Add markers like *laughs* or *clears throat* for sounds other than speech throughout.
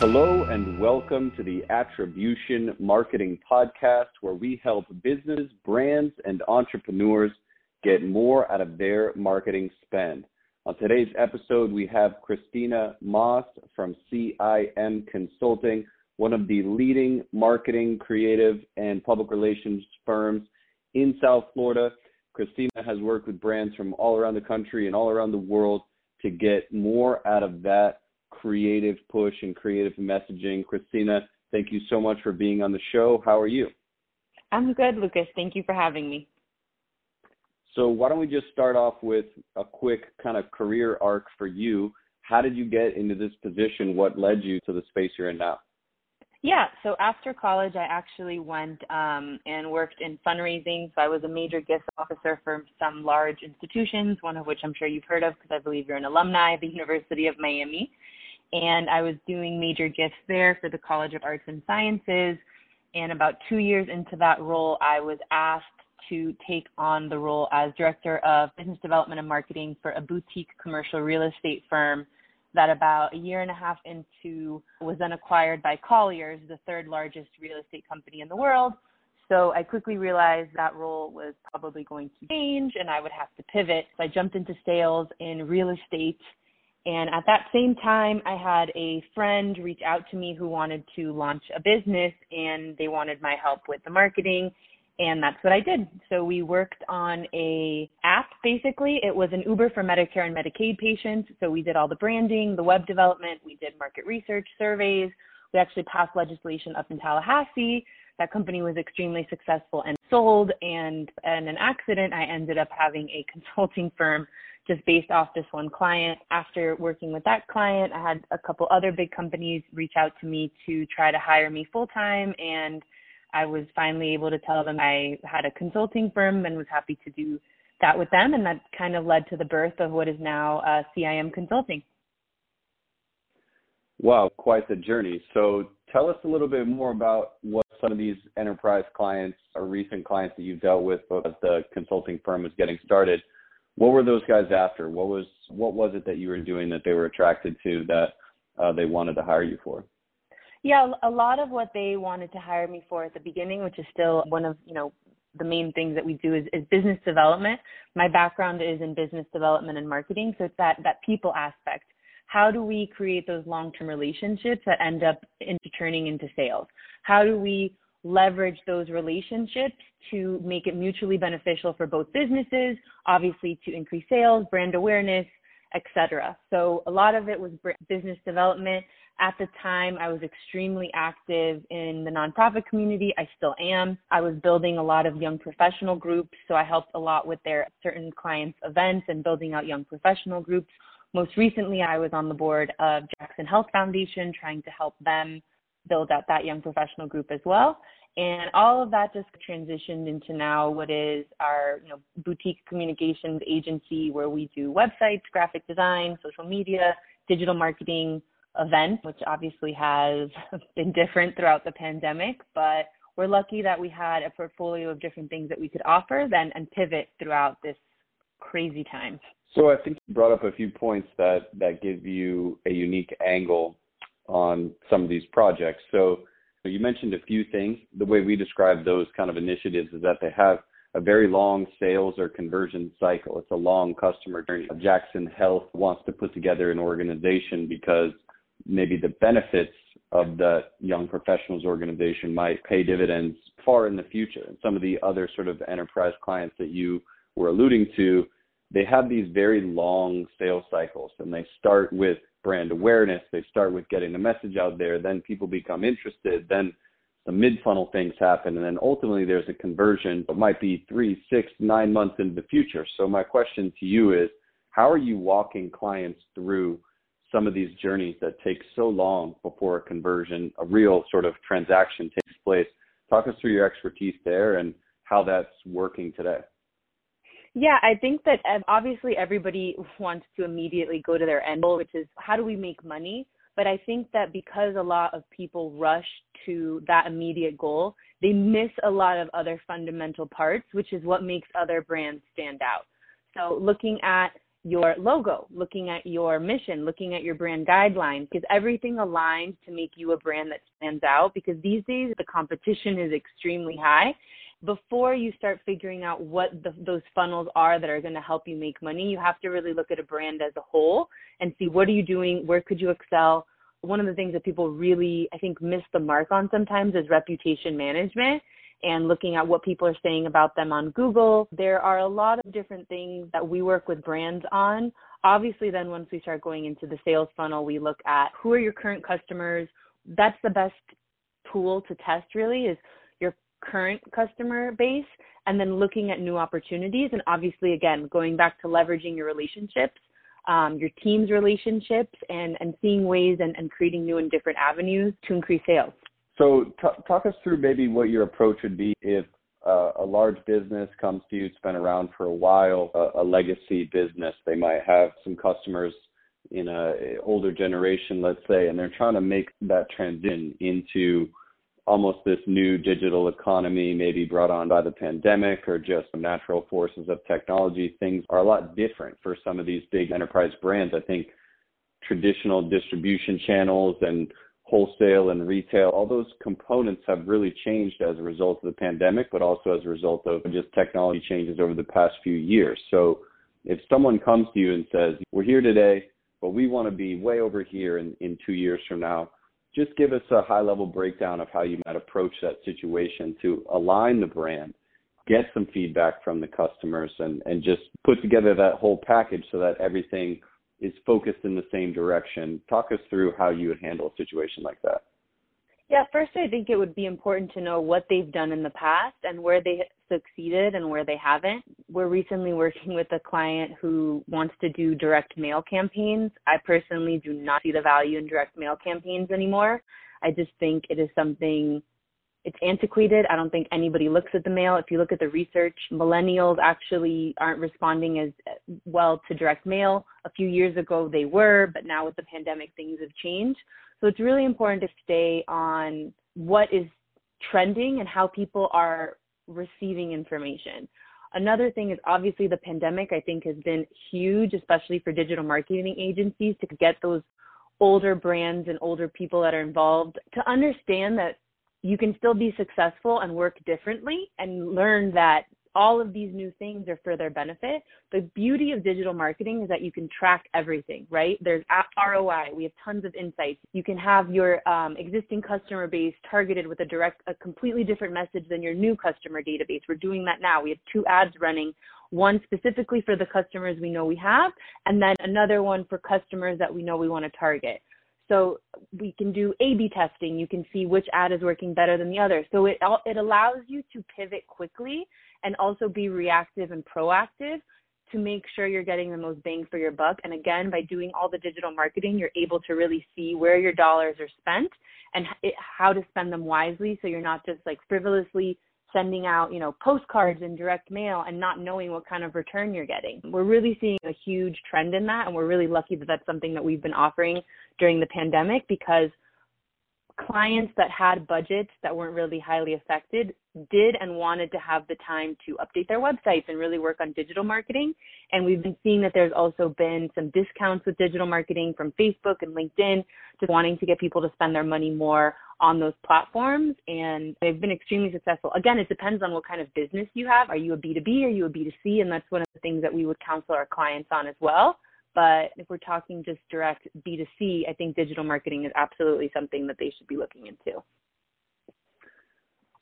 Hello and welcome to the Attribution Marketing Podcast, where we help business, brands, and entrepreneurs get more out of their marketing spend. On today's episode, we have Christina Moss from CIM Consulting, one of the leading marketing, creative, and public relations firms in South Florida. Christina has worked with brands from all around the country and all around the world to get more out of that creative push and creative messaging. Christina, thank you so much for being on the show. How are you? I'm good, Lucas. Thank you for having me. So, why don't we just start off with a quick kind of career arc for you? How did you get into this position? What led you to the space you're in now? Yeah, so after college, I actually went um, and worked in fundraising. So I was a major gifts officer for some large institutions, one of which I'm sure you've heard of because I believe you're an alumni of the University of Miami. And I was doing major gifts there for the College of Arts and Sciences. And about two years into that role, I was asked to take on the role as director of business development and marketing for a boutique commercial real estate firm that about a year and a half into was then acquired by Colliers, the third largest real estate company in the world. So I quickly realized that role was probably going to change and I would have to pivot. So I jumped into sales in real estate. And at that same time, I had a friend reach out to me who wanted to launch a business and they wanted my help with the marketing and that's what I did. So we worked on a app basically. It was an Uber for Medicare and Medicaid patients. So we did all the branding, the web development, we did market research surveys. We actually passed legislation up in Tallahassee. That company was extremely successful and sold and in an accident I ended up having a *laughs* consulting firm just based off this one client. After working with that client, I had a couple other big companies reach out to me to try to hire me full time and I was finally able to tell them I had a consulting firm and was happy to do that with them. And that kind of led to the birth of what is now uh, CIM Consulting. Wow, quite the journey. So tell us a little bit more about what some of these enterprise clients or recent clients that you've dealt with as the consulting firm was getting started. What were those guys after? What was what was it that you were doing that they were attracted to that uh, they wanted to hire you for? Yeah, a lot of what they wanted to hire me for at the beginning, which is still one of, you know, the main things that we do is, is business development. My background is in business development and marketing, so it's that that people aspect. How do we create those long-term relationships that end up into turning into sales? How do we leverage those relationships to make it mutually beneficial for both businesses, obviously to increase sales, brand awareness, etc. So a lot of it was business development at the time, I was extremely active in the nonprofit community. I still am. I was building a lot of young professional groups, so I helped a lot with their certain clients' events and building out young professional groups. Most recently, I was on the board of Jackson Health Foundation, trying to help them build out that young professional group as well. And all of that just transitioned into now what is our you know, boutique communications agency where we do websites, graphic design, social media, digital marketing, event, which obviously has *laughs* been different throughout the pandemic, but we're lucky that we had a portfolio of different things that we could offer then and pivot throughout this crazy time. So I think you brought up a few points that that give you a unique angle on some of these projects. So you mentioned a few things. The way we describe those kind of initiatives is that they have a very long sales or conversion cycle. It's a long customer journey. Jackson Health wants to put together an organization because maybe the benefits of the young professionals organization might pay dividends far in the future. And some of the other sort of enterprise clients that you were alluding to, they have these very long sales cycles and they start with brand awareness, they start with getting the message out there, then people become interested, then the mid funnel things happen, and then ultimately there's a conversion, but might be three, six, nine months into the future. So my question to you is, how are you walking clients through some of these journeys that take so long before a conversion, a real sort of transaction takes place. Talk us through your expertise there and how that's working today. Yeah, I think that obviously everybody *laughs* wants to immediately go to their end goal, which is how do we make money? But I think that because a lot of people rush to that immediate goal, they miss a lot of other fundamental parts, which is what makes other brands stand out. So looking at your logo, looking at your mission, looking at your brand guidelines, because everything aligned to make you a brand that stands out. Because these days the competition is extremely high. Before you start figuring out what the, those funnels are that are going to help you make money, you have to really look at a brand as a whole and see what are you doing, where could you excel. One of the things that people really, I think, miss the mark on sometimes is reputation management and looking at what people are saying about them on Google. There are a lot of different things that we work with brands on. Obviously, then once we start going into the sales funnel, we look at who are your current customers. That's the best tool to test, really, is current customer base and then looking at new opportunities. And obviously, again, going back to leveraging your relationships. Um, your team's relationships and, and seeing ways and, and creating new and different avenues to increase sales. So t- talk us through maybe what your approach would be if uh, a large business comes to you, it's been around for a while, a, a legacy business. They might have some customers in a older generation, let's say, and they're trying to make that transition into almost this new digital economy, maybe brought on by the pandemic or just natural forces of technology. Things are a lot different for some of these big enterprise brands. I think traditional distribution channels and wholesale and retail, all those components have really changed as a result of the pandemic, but also as a result of just technology changes over the past few years. So if someone comes to you and says, we're here today, but we want to be way over here in, in two years from now, just give us a high level breakdown of how you might approach that situation to align the brand, get some feedback from the customers, and, and just put together that whole package so that everything – is focused in the same direction. Talk us through how you would handle a situation like that. Yeah, first, I think it would be important to know what they've done in the past and where they succeeded and where they haven't. We're recently working with a client who wants to do direct mail campaigns. I personally do not see the value in direct mail campaigns anymore. I just think it is something it's antiquated. I don't think anybody looks at the mail. If you look at the research, millennials actually aren't responding as well to direct mail. A few years ago they were, but now with the pandemic things have changed. So it's really important to stay on what is trending and how people are receiving information. Another thing is obviously the pandemic I think has been huge, especially for digital marketing agencies to get those older brands and older people that are involved to understand that you can still be successful and work differently and learn that all of these new things are for their benefit. The beauty of digital marketing is that you can track everything, right? There's ROI. We have tons of insights. You can have your um, existing customer base targeted with a direct, a completely different message than your new customer database. We're doing that now. We have two ads running, one specifically for the customers we know we have, and then another one for customers that we know we want to target. So we can do A/B testing. You can see which ad is working better than the other. So it it allows you to pivot quickly and also be reactive and proactive to make sure you're getting the most bang for your buck. And again, by doing all the digital marketing, you're able to really see where your dollars are spent and how to spend them wisely. So you're not just like frivolously sending out, you know, postcards and direct mail and not knowing what kind of return you're getting. We're really seeing a huge trend in that and we're really lucky that that's something that we've been offering during the pandemic because clients that had budgets that weren't really highly affected did and wanted to have the time to update their websites and really work on digital marketing. And we've been seeing that there's also been some discounts with digital marketing from Facebook and LinkedIn, just wanting to get people to spend their money more on those platforms. And they've been extremely successful. Again, it depends on what kind of business you have. Are you a B2B? Are you a B2C? And that's one of the things that we would counsel our clients on as well. But if we're talking just direct B2C, I think digital marketing is absolutely something that they should be looking into.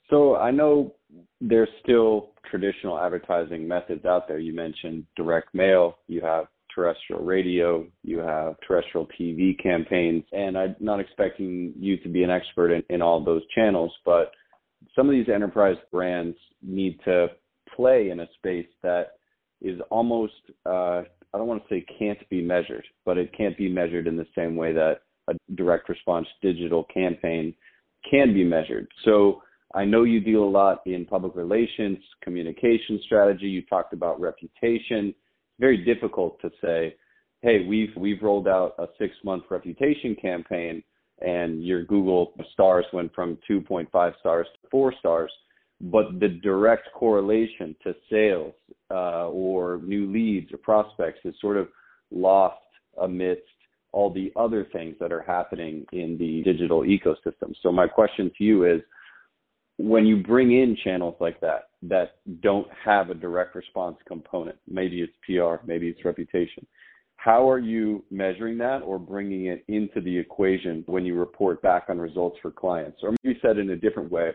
So I know there's still traditional advertising methods out there. You mentioned direct mail, you have terrestrial radio, you have terrestrial TV campaigns, and I'm not expecting you to be an expert in, in all those channels, but some of these enterprise brands need to play in a space that is almost uh, I don't want to say can't be measured, but it can't be measured in the same way that a direct response digital campaign can be measured. So I know you deal a lot in public relations, communication strategy. You talked about reputation. It's very difficult to say, hey, we've we've rolled out a six month reputation campaign and your Google stars went from 2.5 stars to four stars. But the direct correlation to sales uh, or new leads or prospects is sort of lost amidst all the other things that are happening in the digital ecosystem. So my question to you is when you bring in channels like that that don't have a direct response component, maybe it's PR, maybe it's reputation, how are you measuring that or bringing it into the equation when you report back on results for clients? Or maybe said in a different way,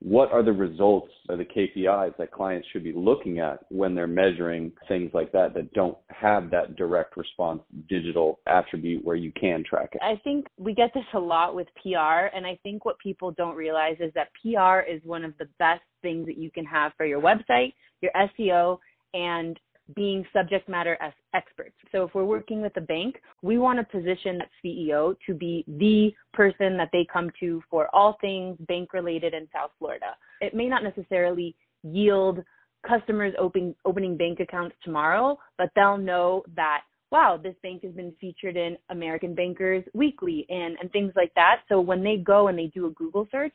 what are the results or the KPIs that clients should be looking at when they're measuring things like that that don't have that direct response digital attribute where you can track it? I think we get this a lot with PR, and I think what people don't realize is that PR is one of the best things that you can have for your website, your SEO, and being subject matter experts. So if we're working with a bank, we want to position that CEO to be the person that they come to for all things bank related in South Florida. It may not necessarily yield customers open, opening bank accounts tomorrow, but they'll know that wow, this bank has been featured in American Bankers Weekly and, and things like that. So when they go and they do a Google search,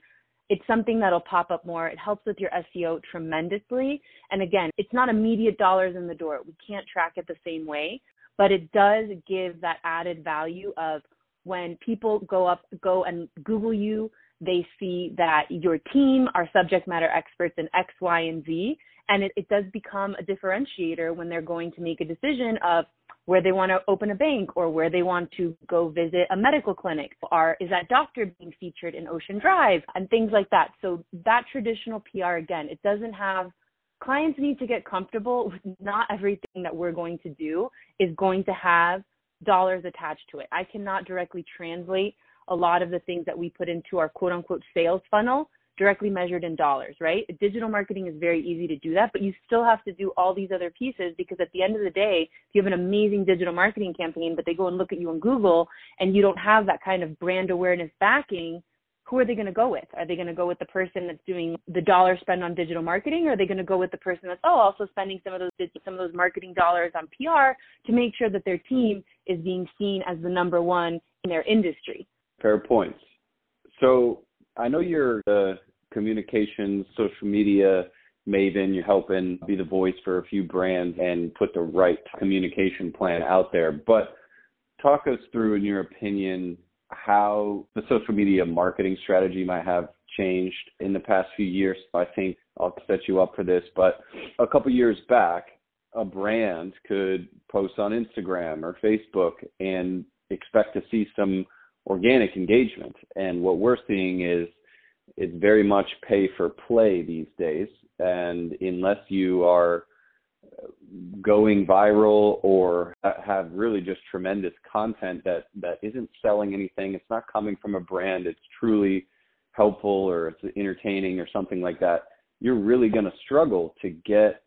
it's something that'll pop up more. It helps with your SEO tremendously. And again, it's not immediate dollars in the door. We can't track it the same way, but it does give that added value of when people go up, go and Google you, they see that your team are subject matter experts in X, Y, and Z. And it, it does become a differentiator when they're going to make a decision of, where they want to open a bank or where they want to go visit a medical clinic or is that doctor being featured in Ocean Drive and things like that. So that traditional PR again, it doesn't have clients need to get comfortable with not everything that we're going to do is going to have dollars attached to it. I cannot directly translate a lot of the things that we put into our quote unquote sales funnel directly measured in dollars, right? Digital marketing is very easy to do that, but you still have to do all these other pieces because at the end of the day, if you have an amazing digital marketing campaign, but they go and look at you on Google and you don't have that kind of brand awareness backing, who are they going to go with? Are they going to go with the person that's doing the dollar spend on digital marketing, or are they going to go with the person that's oh also spending some of those some of those marketing dollars on PR to make sure that their team is being seen as the number one in their industry? Fair points. So I know you're the communications, social media maven. You're helping be the voice for a few brands and put the right communication plan out there. But talk us through, in your opinion, how the social media marketing strategy might have changed in the past few years. I think I'll set you up for this, but a couple years back, a brand could post on Instagram or Facebook and expect to see some organic engagement. And what we're seeing is it's very much pay for play these days. And unless you are going viral or have really just tremendous content that, that isn't selling anything, it's not coming from a brand, it's truly helpful or it's entertaining or something like that, you're really going to struggle to get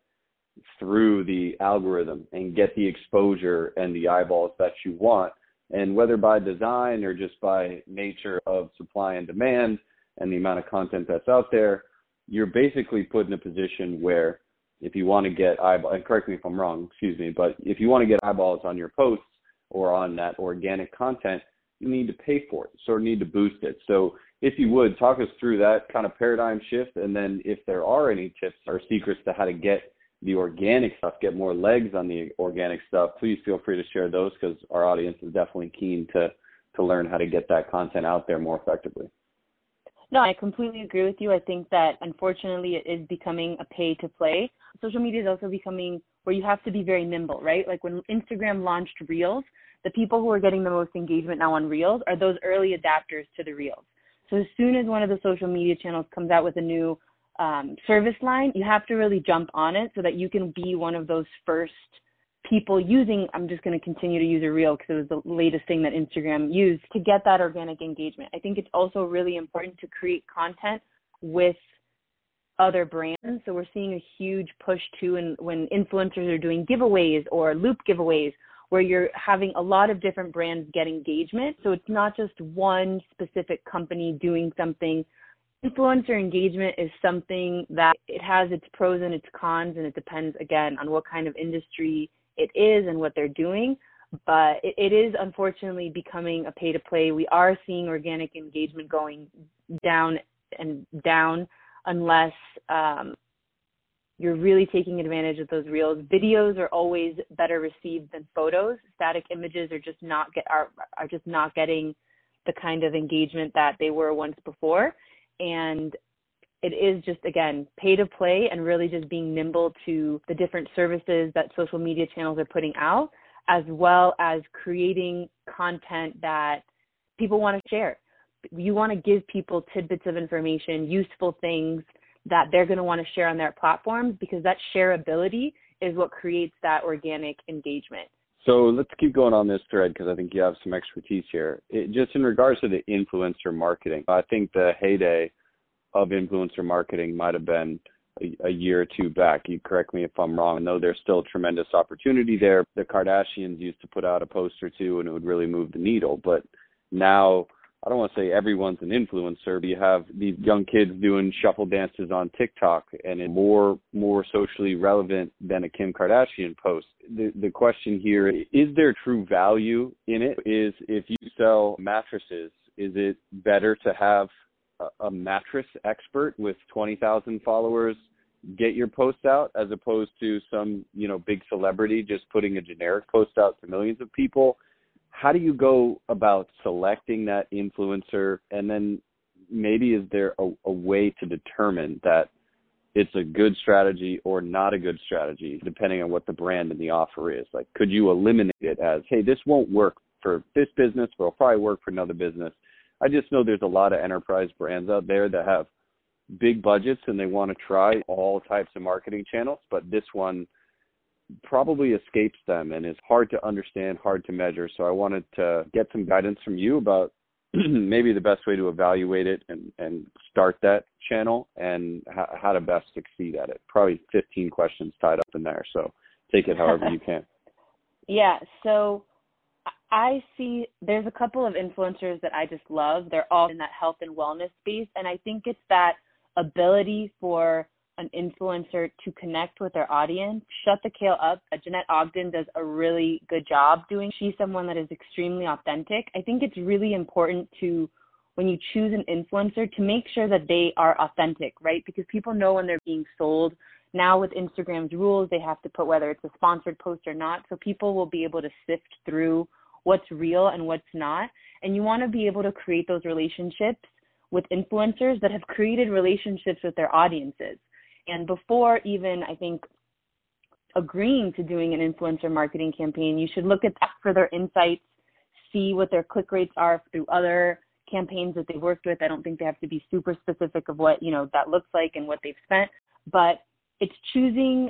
through the algorithm and get the exposure and the eyeballs that you want and whether by design or just by nature of supply and demand and the amount of content that's out there, you're basically put in a position where if you want to get eyeballs, and correct me if I'm wrong, excuse me, but if you want to get eyeballs on your posts or on that organic content, you need to pay for it, of need to boost it. So if you would talk us through that kind of paradigm shift, and then if there are any tips or secrets to how to get the organic stuff, get more legs on the organic stuff, please feel free to share those because our audience is definitely keen to to learn how to get that content out there more effectively. No, I completely agree with you. I think that unfortunately it is becoming a pay to play. Social media is also becoming where you have to be very nimble, right? Like when Instagram launched Reels, the people who are getting the most engagement now on Reels are those early adapters to the Reels. So as soon as one of the social media channels comes out with a new um, service line, you have to really jump on it so that you can be one of those first people using. I'm just going to continue to use a reel because it was the latest thing that Instagram used to get that organic engagement. I think it's also really important to create content with other brands. So we're seeing a huge push too, and when influencers are doing giveaways or loop giveaways, where you're having a lot of different brands get engagement. So it's not just one specific company doing something influencer engagement is something that it has its pros and its cons and it depends again on what kind of industry it is and what they're doing but it, it is unfortunately becoming a pay to play we are seeing organic engagement going down and down unless um, you're really taking advantage of those reels. Videos are always better received than photos. Static images are just not get are are just not getting the kind of engagement that they were once before. And it is just again pay to play and really just being nimble to the different services that social media channels are putting out as well as creating content that people want to share you want to give people tidbits of information useful things that they're going to want to share on their platforms because that shareability is what creates that organic engagement. So let's keep going on this thread because I think you have some expertise here. It, just in regards to the influencer marketing, I think the heyday of influencer marketing might have been a, a year or two back. You correct me if I'm wrong. I know there's still tremendous opportunity there. The Kardashians used to put out a post or two and it would really move the needle, but now I don't want to say everyone's an influencer, but you have these young kids doing shuffle dances on TikTok and it's more more socially relevant than a Kim Kardashian post. The the question here is there true value in it? Is if you sell mattresses, is it better to have a, mattress expert with 20,000 followers get your post out as opposed to some, you know, big celebrity just putting a generic post out to millions of people? how do you go about selecting that influencer? And then maybe is there a, a, way to determine that it's a good strategy or not a good strategy depending on what the brand and the offer is? Like could you eliminate it as hey this won't work for this business but it'll probably work for another business i just know there's a lot of enterprise brands out there that have big budgets and they want to try all types of marketing channels but this one probably escapes them and is hard to understand, hard to measure. So I wanted to get some guidance from you about *clears throat* maybe the best way to evaluate it and, and start that channel and how, how to best succeed at it. Probably 15 questions tied up in there. So take it however you *laughs* can. Yeah. So I see there's a couple of influencers that I just love. They're all in that health and wellness space. And I think it's that ability for an influencer to connect with their audience. Shut the Kale Up. Uh, Jeanette Ogden does a really good job doing. She's someone that is extremely authentic. I think it's really important to when you choose an influencer to make sure that they are authentic, right? Because people know when they're being sold. Now with Instagram's rules, they have to put whether it's a sponsored post or not, so people will be able to sift through what's real and what's not. And you want to be able to create those relationships with influencers that have created relationships with their audiences. And before even, I think, agreeing to doing an influencer marketing campaign, you should look at that for their insights, see what their click rates are through other campaigns that they've worked with. I don't think they have to be super specific of what, you know, that looks like and what they've spent, but it's choosing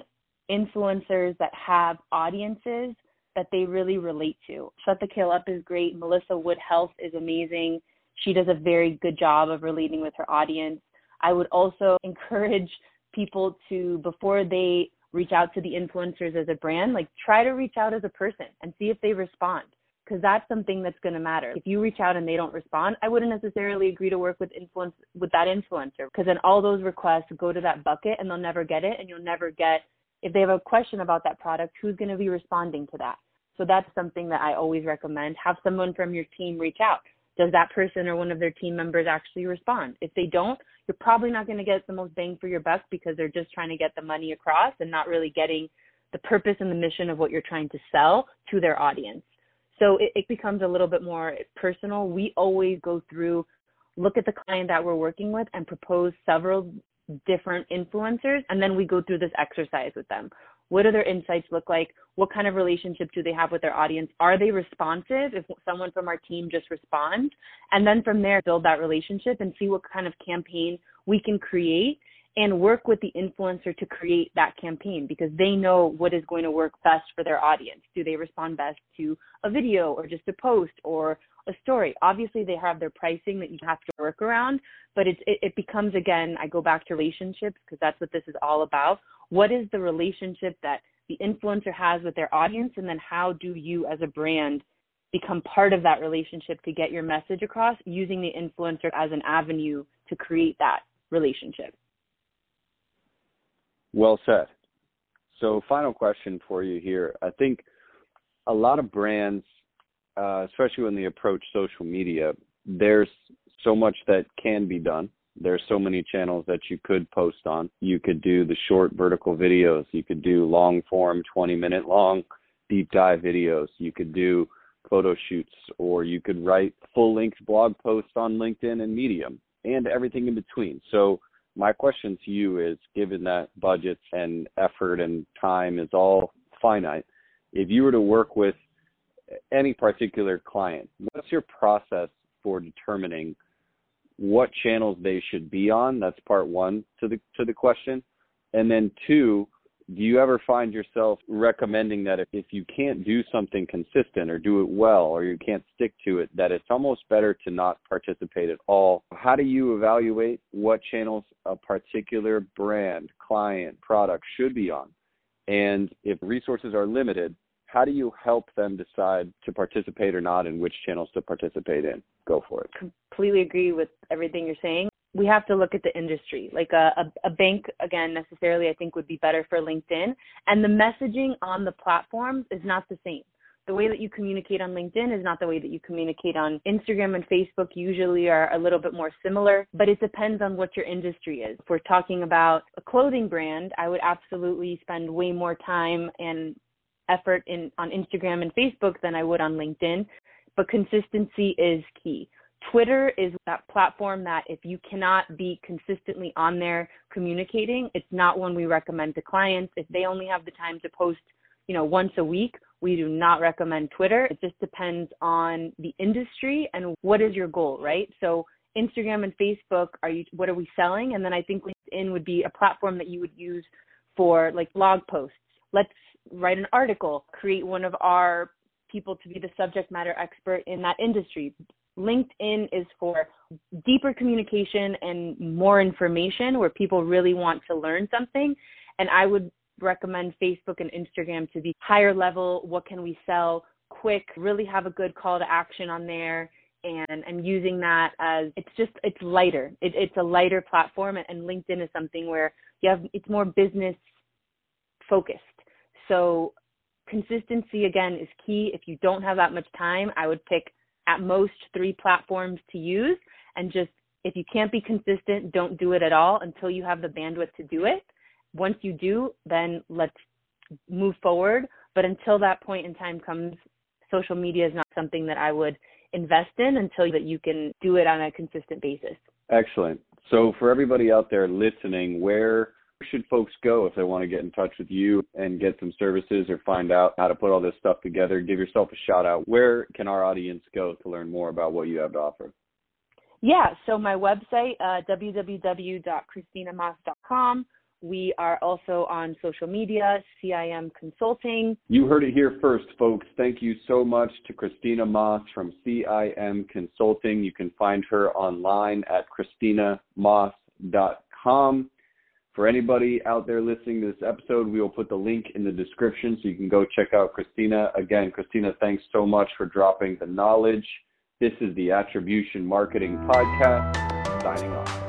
influencers that have audiences that they really relate to. Shut the Kale Up is great. Melissa Wood Health is amazing. She does a very good job of relating with her audience. I would also *laughs* encourage people to before they reach out to the influencers as a brand, like try to reach out as a person and see if they respond because that's something that's going to matter. If you reach out and they don't respond, I wouldn't necessarily agree to work with influence with that influencer because then all those requests go to that bucket and they'll never get it and you'll never get if they have a question about that product, who's going to be responding to that? So that's something that I always recommend. Have someone from your team reach out. Does that person or one of their team members actually respond? If they don't, you're probably not going to get the most bang for your buck because they're just trying to get the money across and not really getting the purpose and the mission of what you're trying to sell to their audience. So it, it becomes a little bit more personal. We always go through, look at the client that we're working with and propose several different influencers and then we go through this exercise with them what do their insights look like? What kind of relationship do they have with their audience? Are they responsive if someone from our team just responds? And then from there, build that relationship and see what kind of campaign we can create and work with the influencer to create that campaign because they know what is going to work best for their audience. Do they respond best to a video or just a post or a story? Obviously, they have their pricing that you have to work around, but it's, it, it becomes again, I go back to relationships because that's what this is all about. What is the relationship that the influencer has with their audience and then how do you as a brand become part of that relationship to get your message across using the influencer as an avenue to create that relationship? Well said. So final question for you here. I think a lot of brands uh, especially when they approach social media there's so much that can be done There's so many channels that you could post on. You could do the short vertical videos. You could do long form, 20 minute long deep dive videos. You could do photo shoots or you could write full length blog posts on LinkedIn and Medium and everything in between. So my question to you is given that budgets and effort and time is all finite, if you were to work with any particular client, what's your process for determining what channels they should be on? That's part one to the to the question. And then two, do you ever find yourself recommending that if, if you can't do something consistent or do it well or you can't stick to it, that it's almost better to not participate at all? How do you evaluate what channels a particular brand, client, product should be on? And if resources are limited, how do you help them decide to participate or not and which channels to participate in? Go for it. Completely agree with everything you're saying. We have to look at the industry. Like a, a, a bank, again, necessarily, I think would be better for LinkedIn. And the messaging on the platforms is not the same. The way that you communicate on LinkedIn is not the way that you communicate on Instagram and Facebook, usually are a little bit more similar, but it depends on what your industry is. If we're talking about a clothing brand, I would absolutely spend way more time and effort in on Instagram and Facebook than I would on LinkedIn, but consistency is key. Twitter is that platform that if you cannot be consistently on there communicating, it's not one we recommend to clients. If they only have the time to post, you know, once a week, we do not recommend Twitter. It just depends on the industry and what is your goal, right? So Instagram and Facebook, are you what are we selling? And then I think LinkedIn would be a platform that you would use for like blog posts. Let's write an article, create one of our people to be the subject matter expert in that industry. LinkedIn is for deeper communication and more information where people really want to learn something. And I would recommend Facebook and Instagram to be higher level. What can we sell? Quick, really have a good call to action on there. And I'm using that as it's just it's lighter. It, it's a lighter platform, and LinkedIn is something where you have it's more business focused. So consistency again is key. If you don't have that much time, I would pick at most three platforms to use and just if you can't be consistent, don't do it at all until you have the bandwidth to do it. Once you do, then let's move forward. But until that point in time comes, social media is not something that I would invest in until that you can do it on a consistent basis. Excellent. So for everybody out there listening, where should folks go if they want to get in touch with you and get some services or find out how to put all this stuff together? Give yourself a shout out. Where can our audience go to learn more about what you have to offer? Yeah, so my website, uh, www.christinamas.com. We are also on social media, CIM Consulting. You heard it here first, folks. Thank you so much to Christina Moss from CIM Consulting. You can find her online at christinamas.com. For anybody out there listening to this episode, we will put the link in the description so you can go check out Christina. Again, Christina, thanks so much for dropping the knowledge. This is the Attribution Marketing Podcast, signing off.